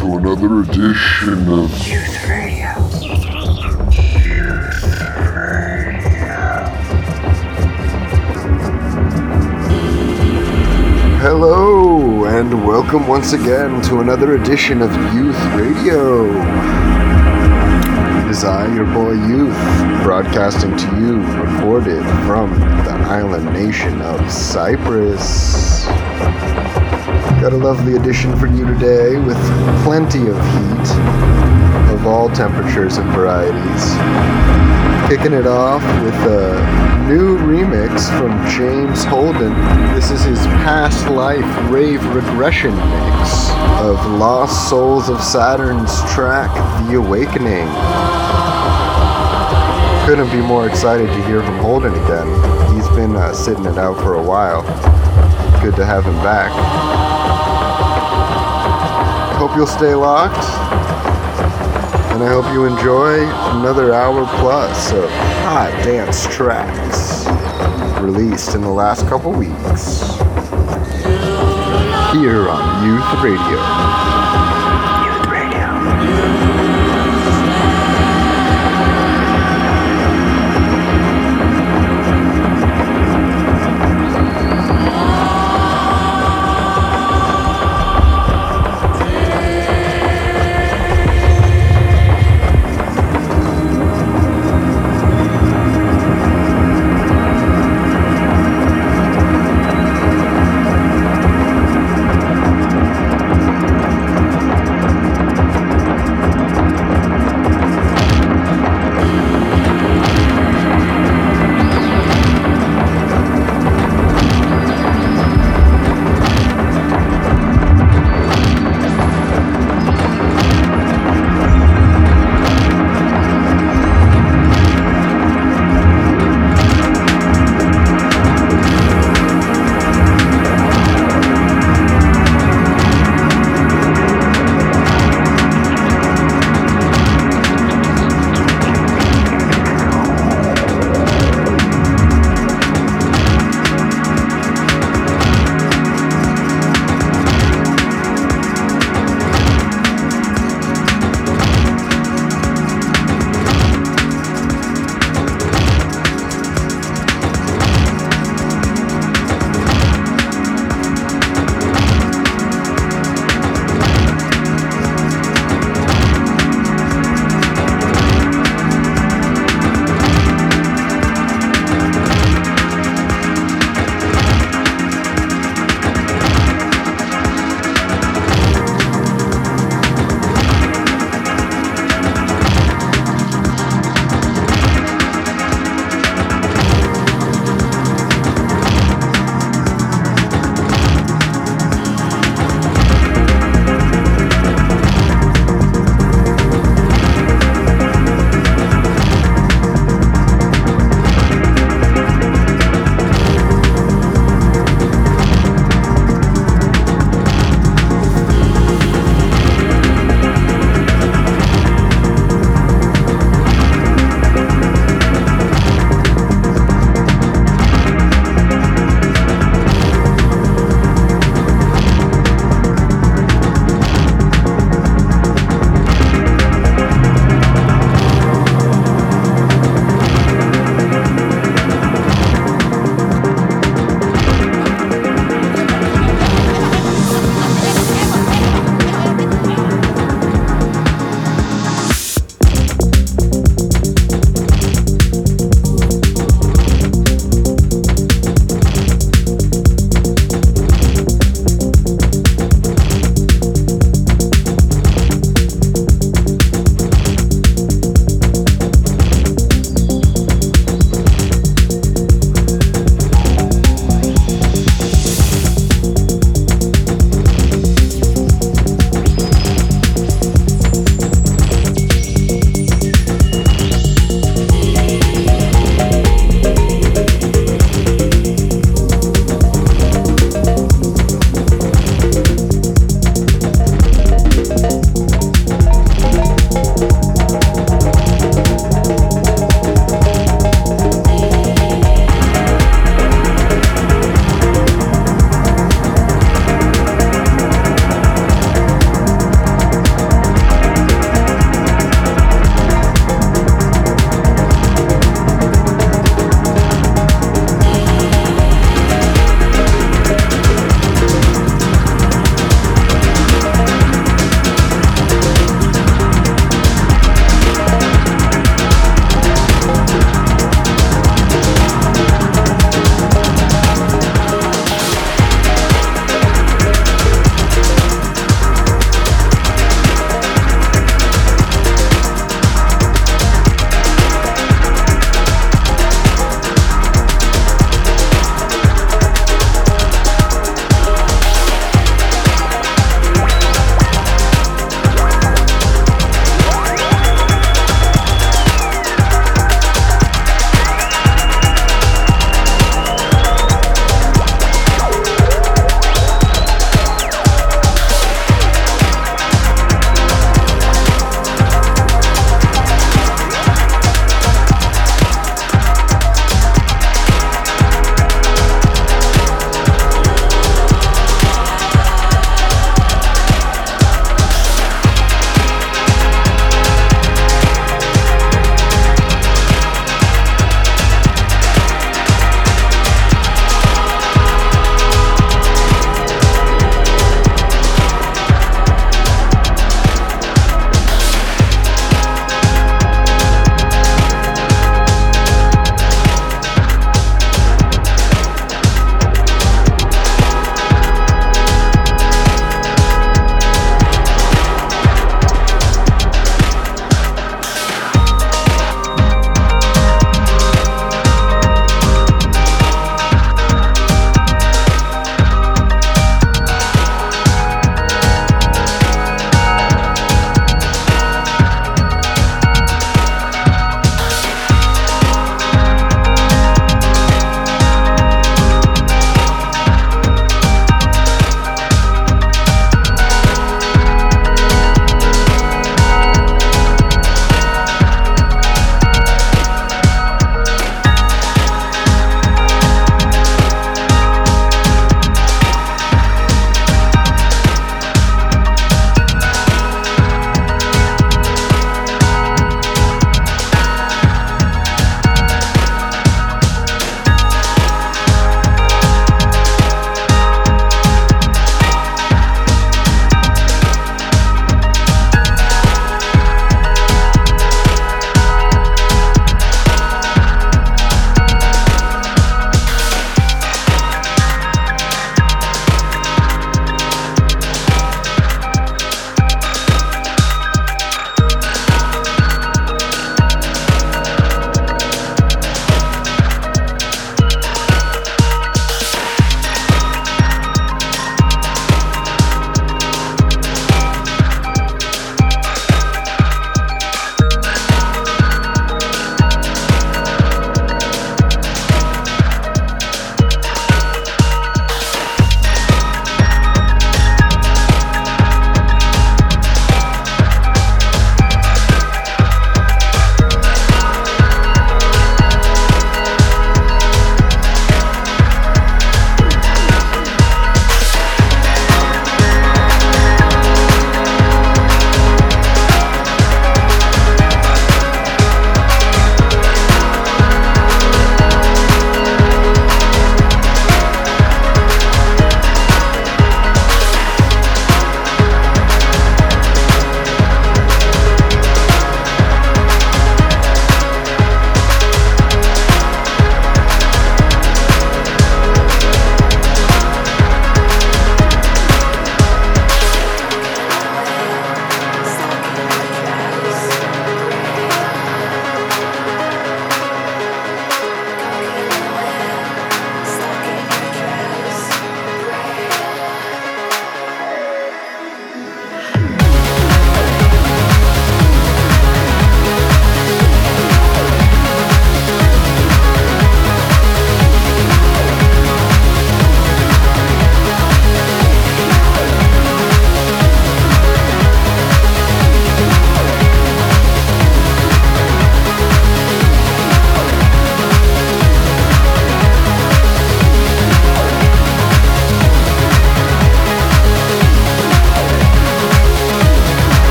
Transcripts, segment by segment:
to another edition of Youth Radio. Hello, and welcome once again to another edition of Youth Radio. It is I, your boy Youth, broadcasting to you, recorded from the island nation of Cyprus. Got a lovely edition for you today with plenty of heat of all temperatures and varieties. Kicking it off with a new remix from James Holden. This is his past life rave regression mix of Lost Souls of Saturn's track The Awakening. Couldn't be more excited to hear from Holden again. He's been uh, sitting it out for a while. Good to have him back. I hope you'll stay locked and I hope you enjoy another hour plus of hot dance tracks released in the last couple weeks here on Youth Radio.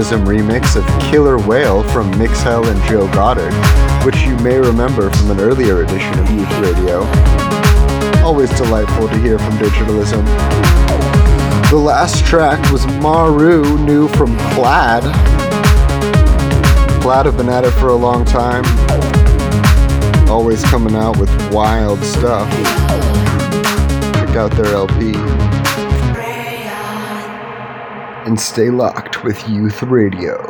Digitalism remix of Killer Whale from Mixhell and Joe Goddard, which you may remember from an earlier edition of Youth Radio. Always delightful to hear from Digitalism. The last track was Maru, new from Plaid. Plaid have been at it for a long time, always coming out with wild stuff. Check out their LP. And stay locked with Youth Radio.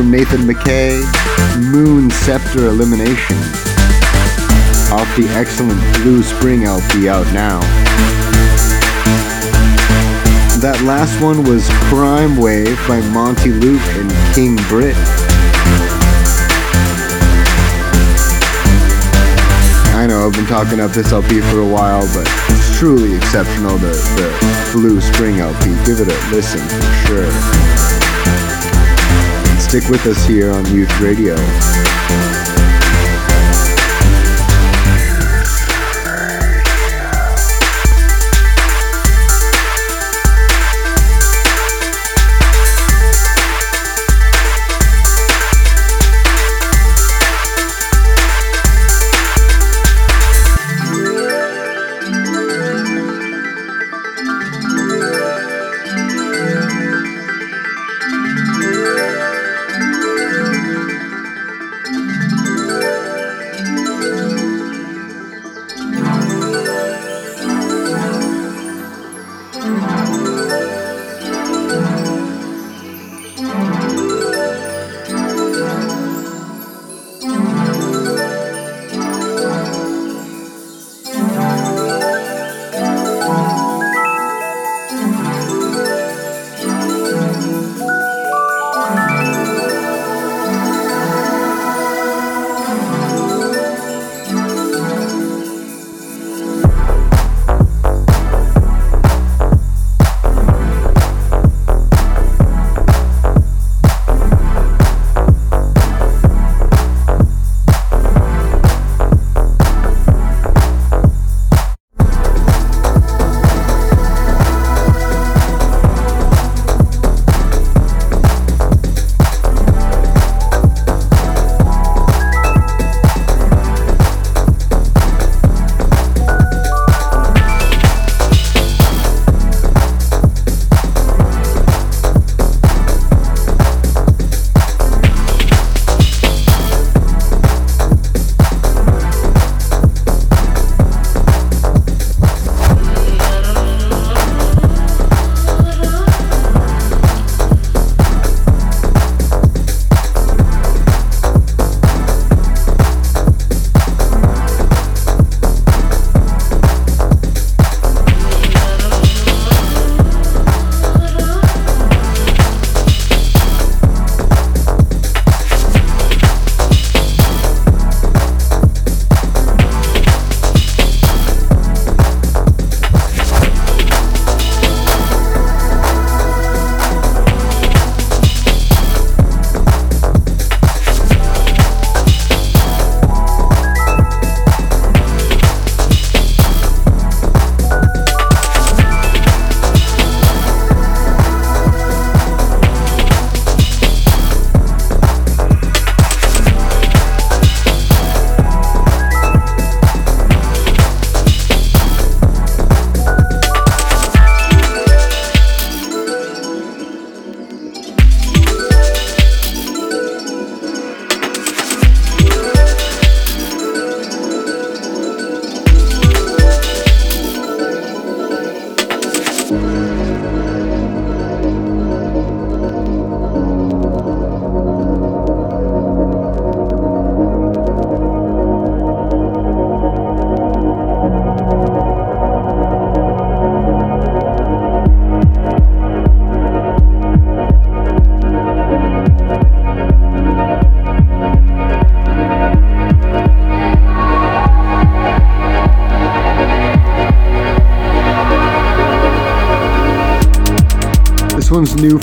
From Nathan McKay, Moon Scepter Elimination, off the excellent Blue Spring LP out now. That last one was Crime Wave by Monty Luke and King Brit. I know I've been talking up this LP for a while, but it's truly exceptional, the, the Blue Spring LP. Give it a listen for sure. Stick with us here on Youth Radio.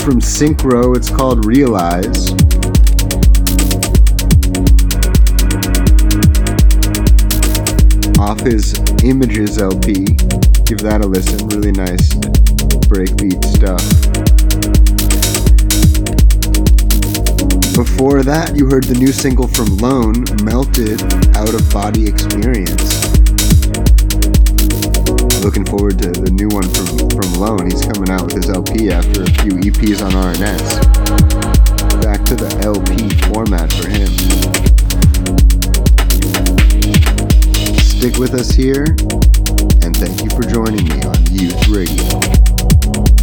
From Synkro. It's called Realize. Off his Images LP. Give that a listen. Really nice breakbeat stuff. Before that, you heard the new single from Lone, Melted Out of Body Experience. Looking forward to the new one from, from Lone. He's coming out with his LP after a few EPs on R&S. Back to the LP format for him. Stick with us here, and thank you for joining me on Youth Radio.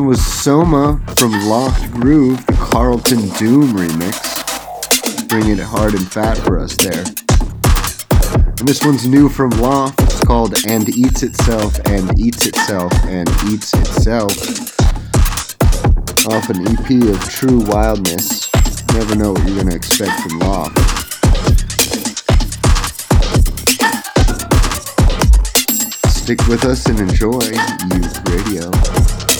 One was Soma from Loft Groove, the Carlton Doom remix. Bringing it hard and fat for us there. And this one's new from Loft. It's called And Eats Itself and Eats Itself and Eats Itself. Off an EP of true wildness. Never know what you're going to expect from Loft. Stick with us and enjoy Youth Radio.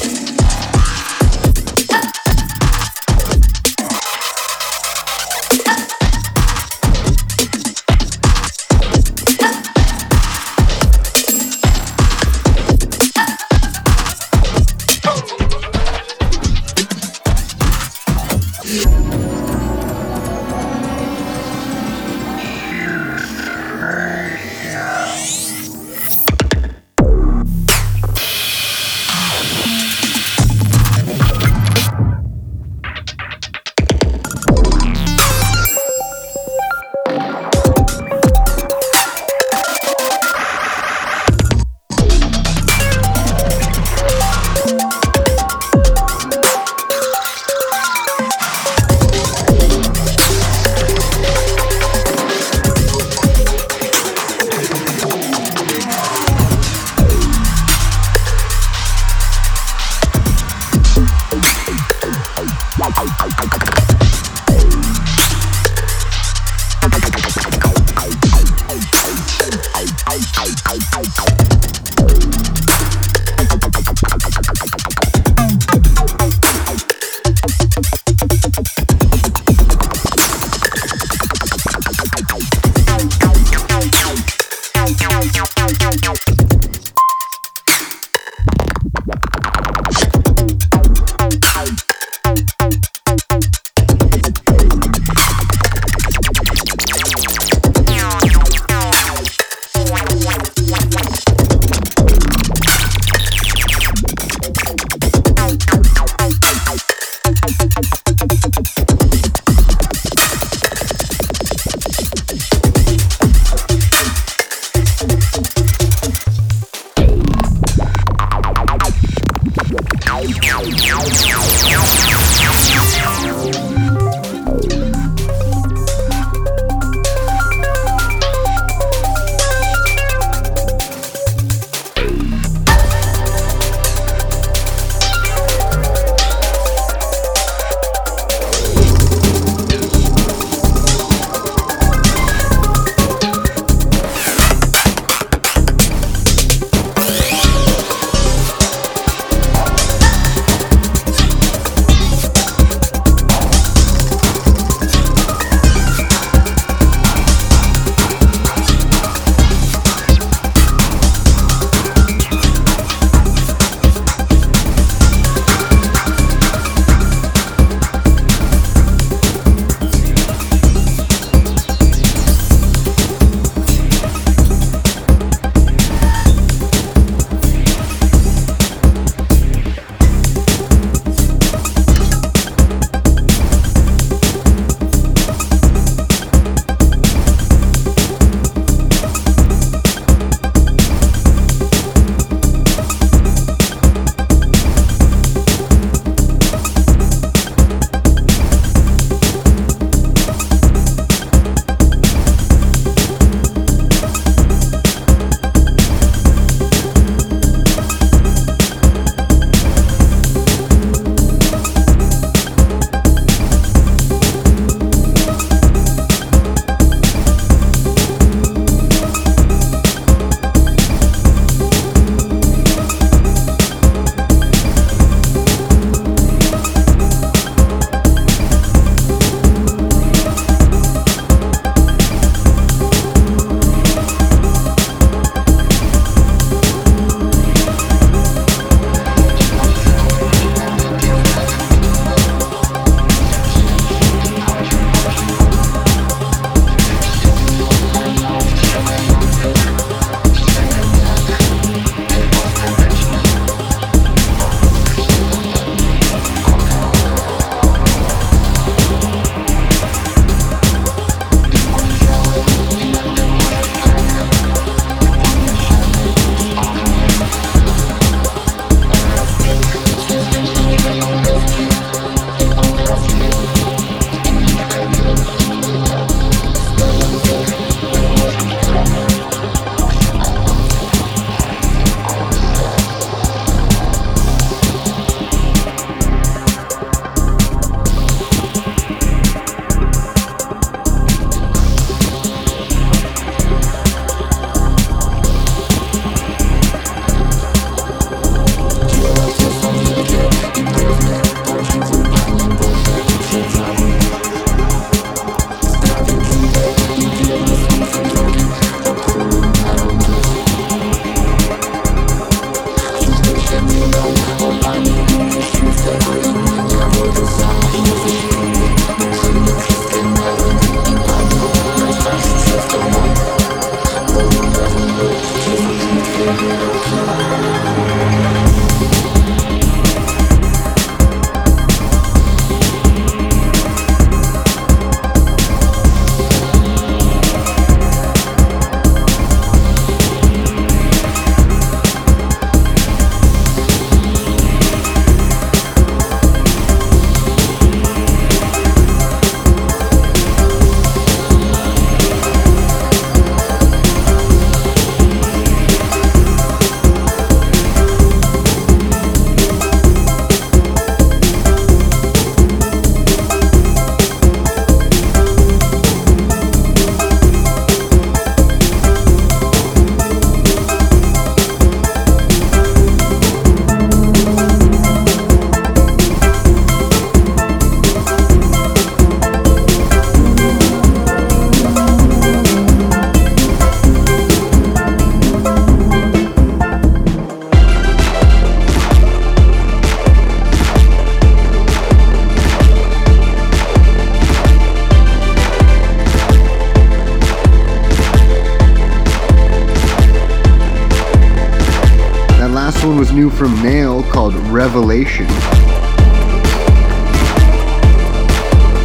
From Nail called Revelation.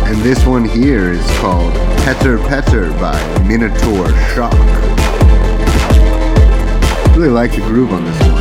And this one here is called Petter Petter by Minotaur Shock. Really like the groove on this one.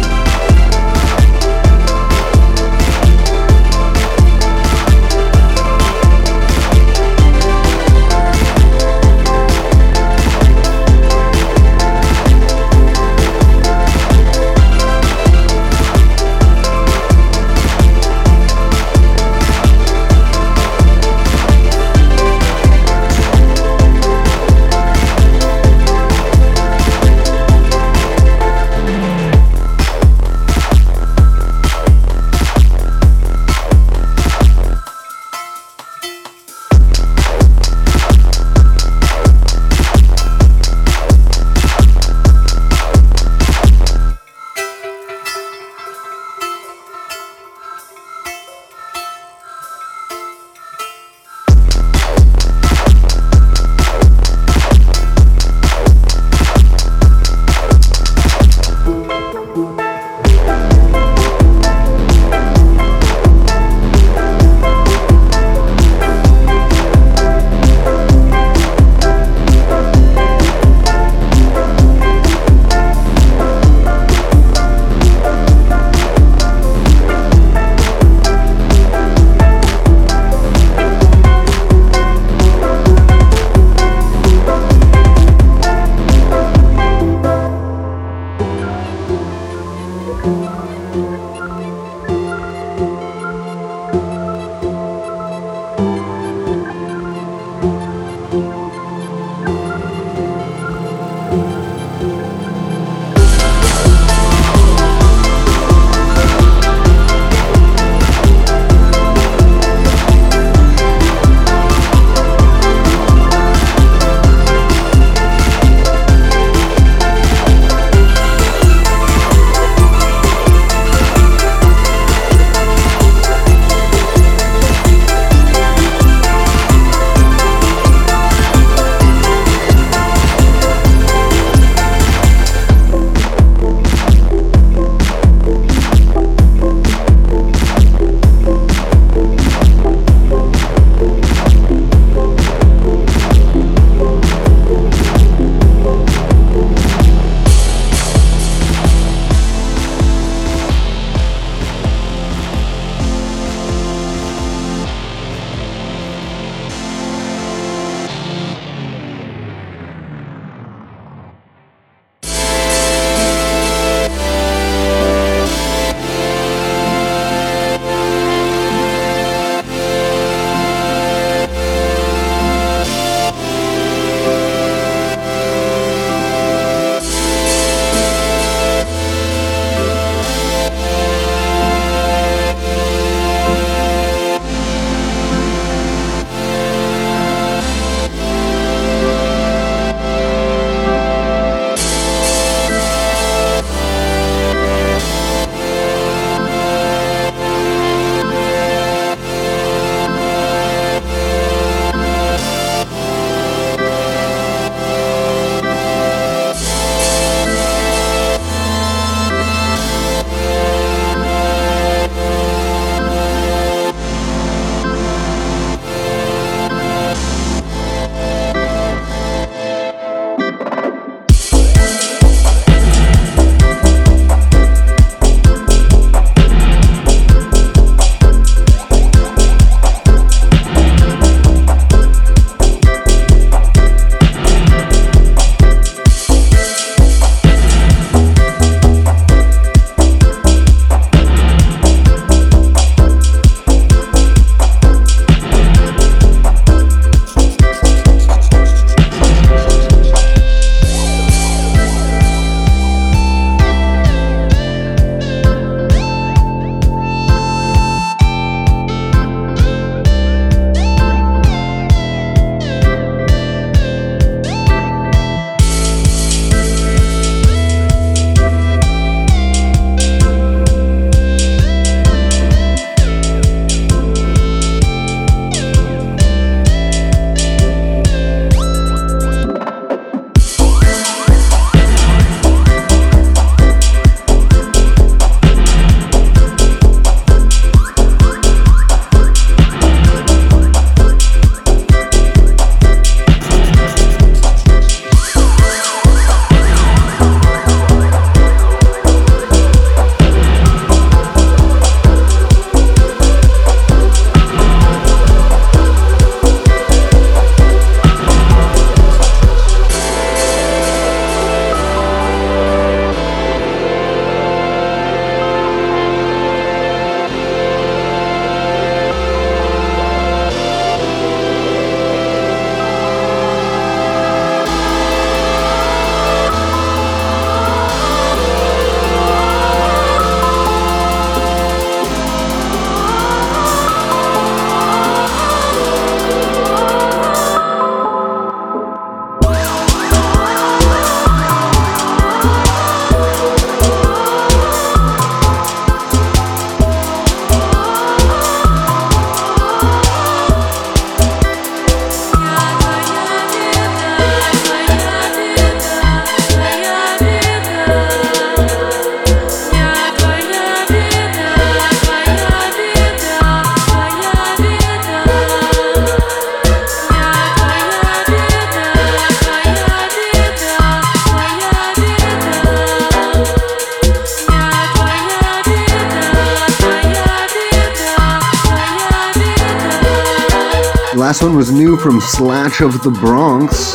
Last one was new from Slash of the Bronx.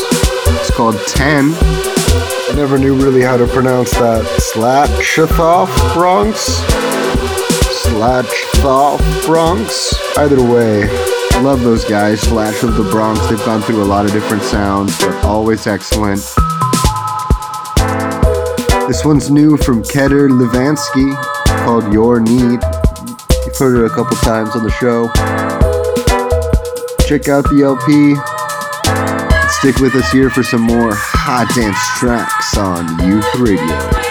It's called 10. I never knew really how to pronounce that. Slash Slatchathoff Bronx? Slatchthoff Bronx? Either way, I love those guys. Slash of the Bronx. They've gone through a lot of different sounds, but always excellent. This one's new from Keter Levansky called Your Need. You've heard it a couple times on the show. Check out the LP. Stick with us here for some more hot dance tracks on Youth Radio.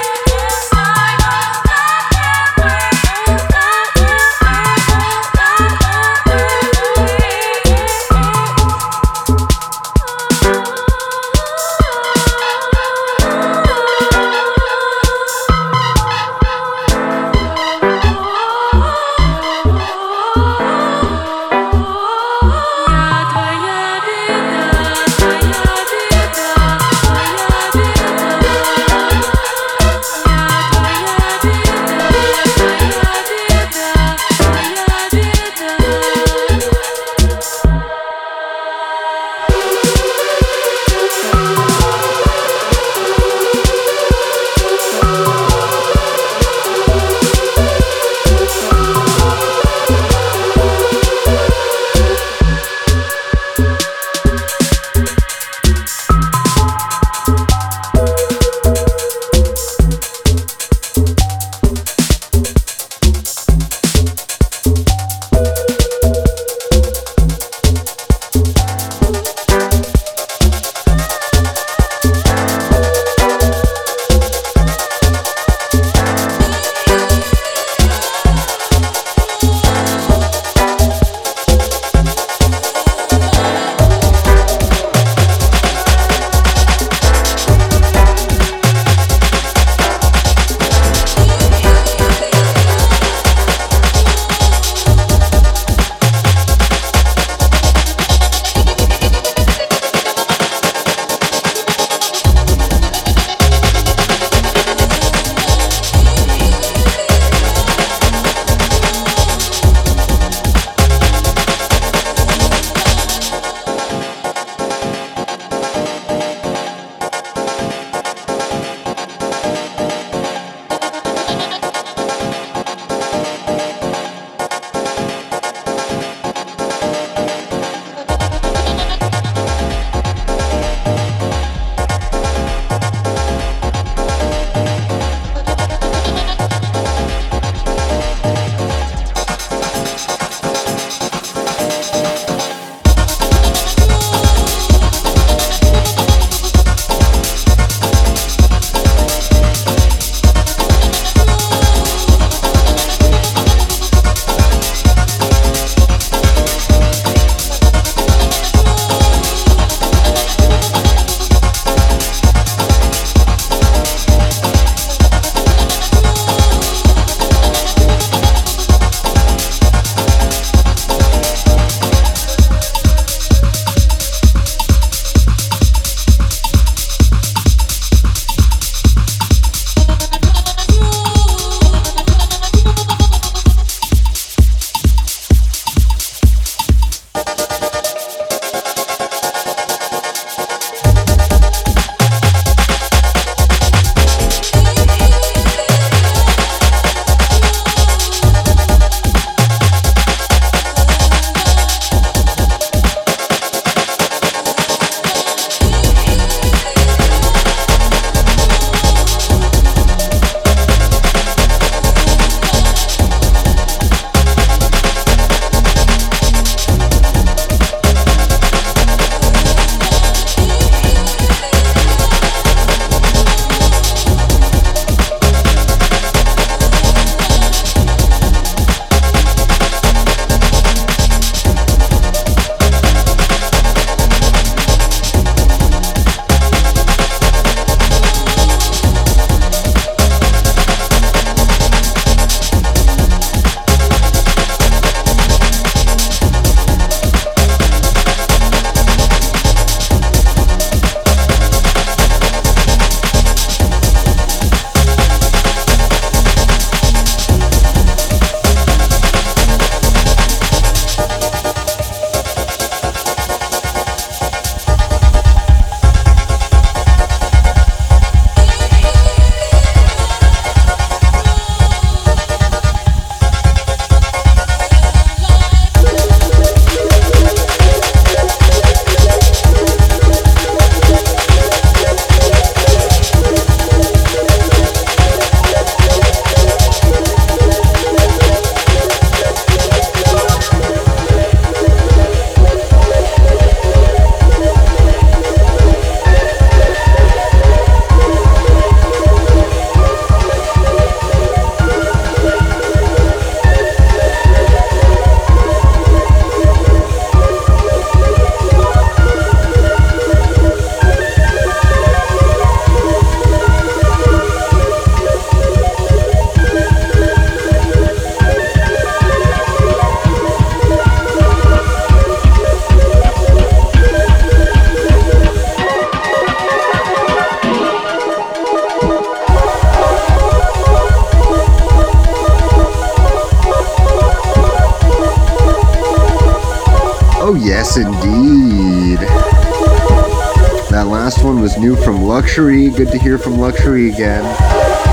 Again.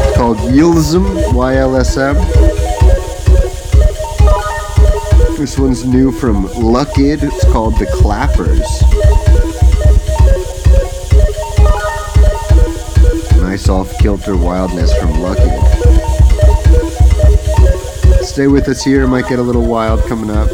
It's called Yilsm, Y-L-S-M. This one's new from Luckid. It's called The Clappers. Nice off-kilter wildness from Luckid. Stay with us here. Might get a little wild coming up.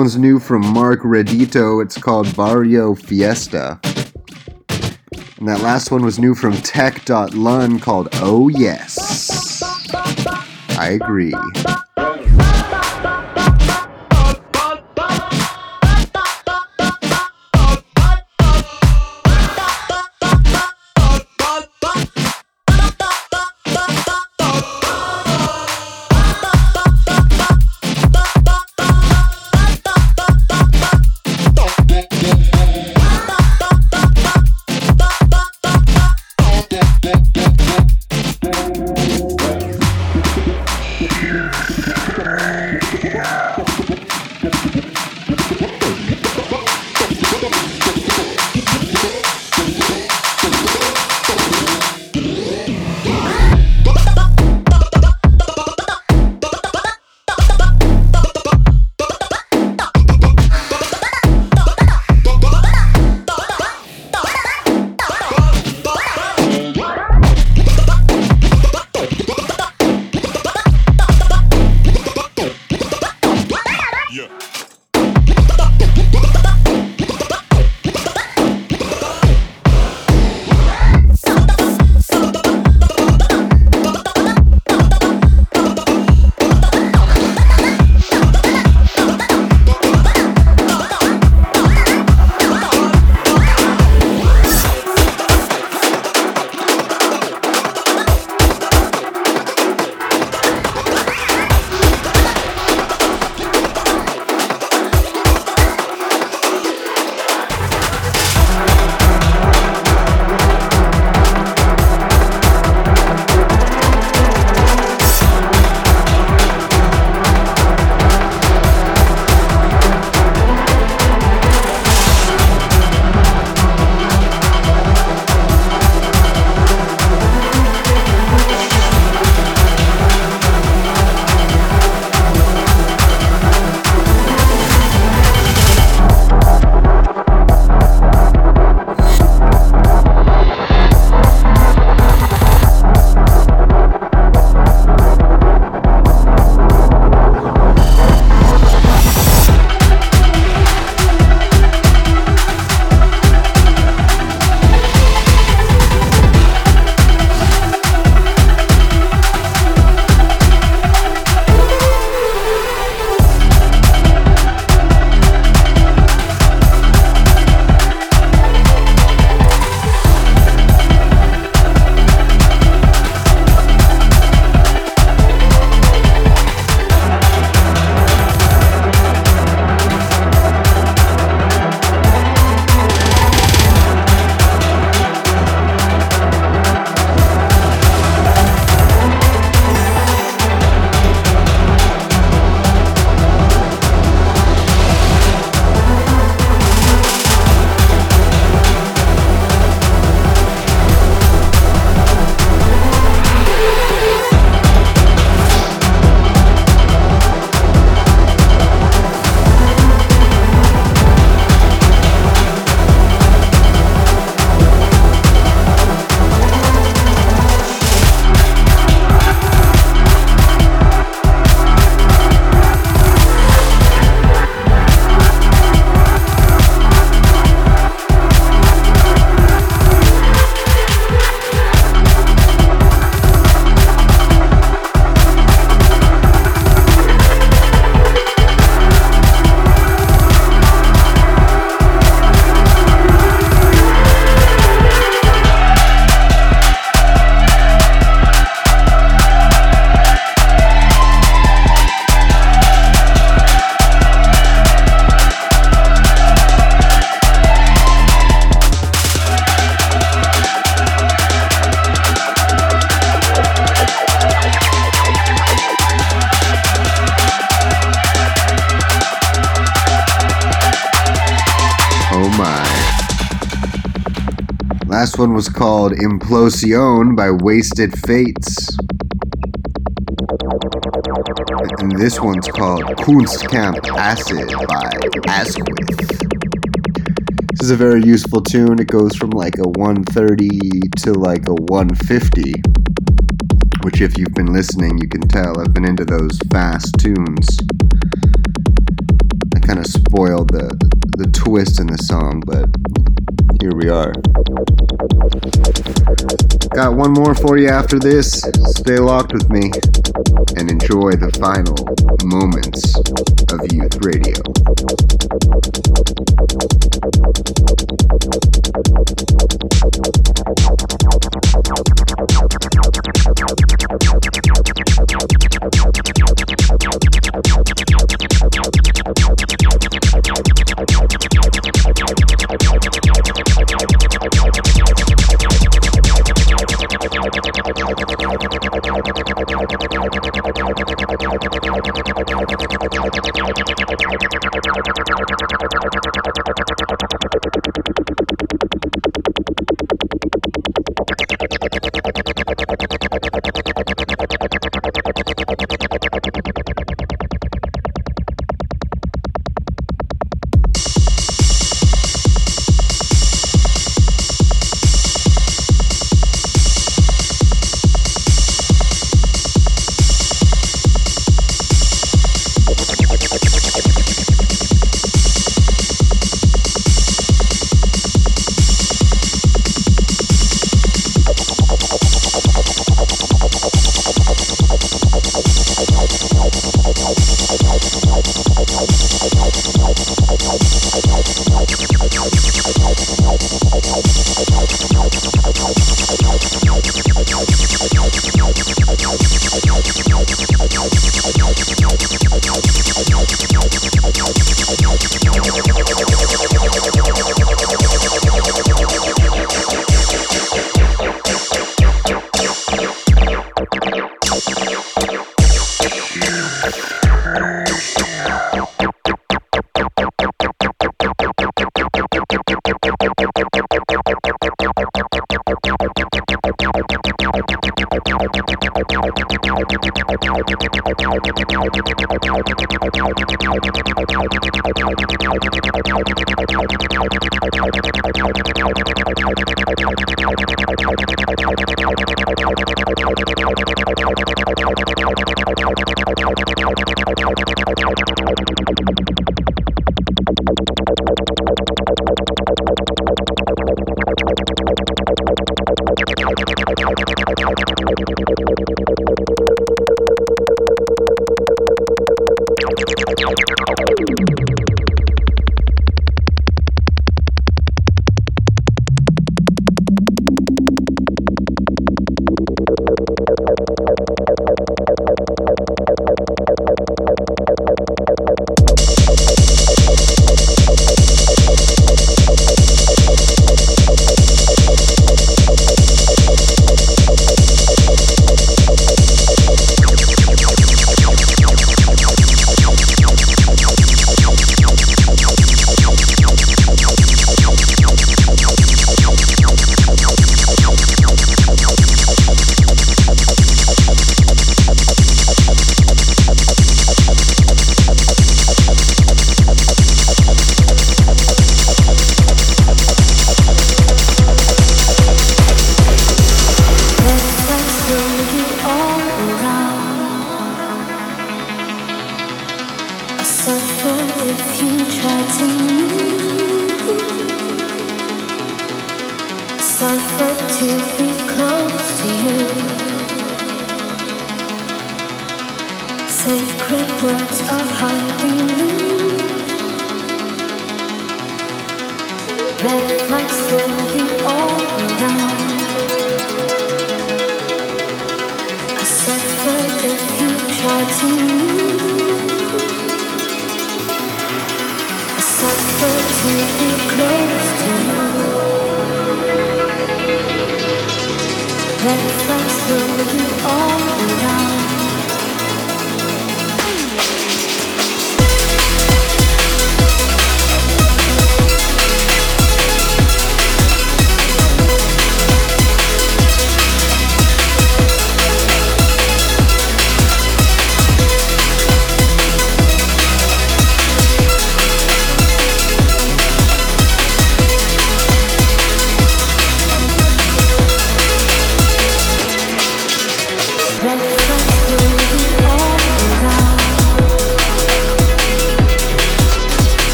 One's new from Mark Redito. It's called Barrio Fiesta. And that last one was new from Tech.Lun called Oh Yes. I agree. One was called Implosión by Wasted Fates. And this one's called Kunstkamp Acid by Asquith. This is a very useful tune. It goes from like a 130 to like a 150. Which, if you've been listening, you can tell I've been into those fast tunes. I kind of spoiled the the twist in the song, but here we are. Got one more for you after this. Stay locked with me and enjoy the final moments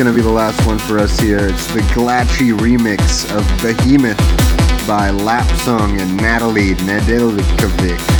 Alright, gonna be the last one for us here. It's the Glatchy remix of Behemoth by Lapsong and Natalie Nedeljkovic.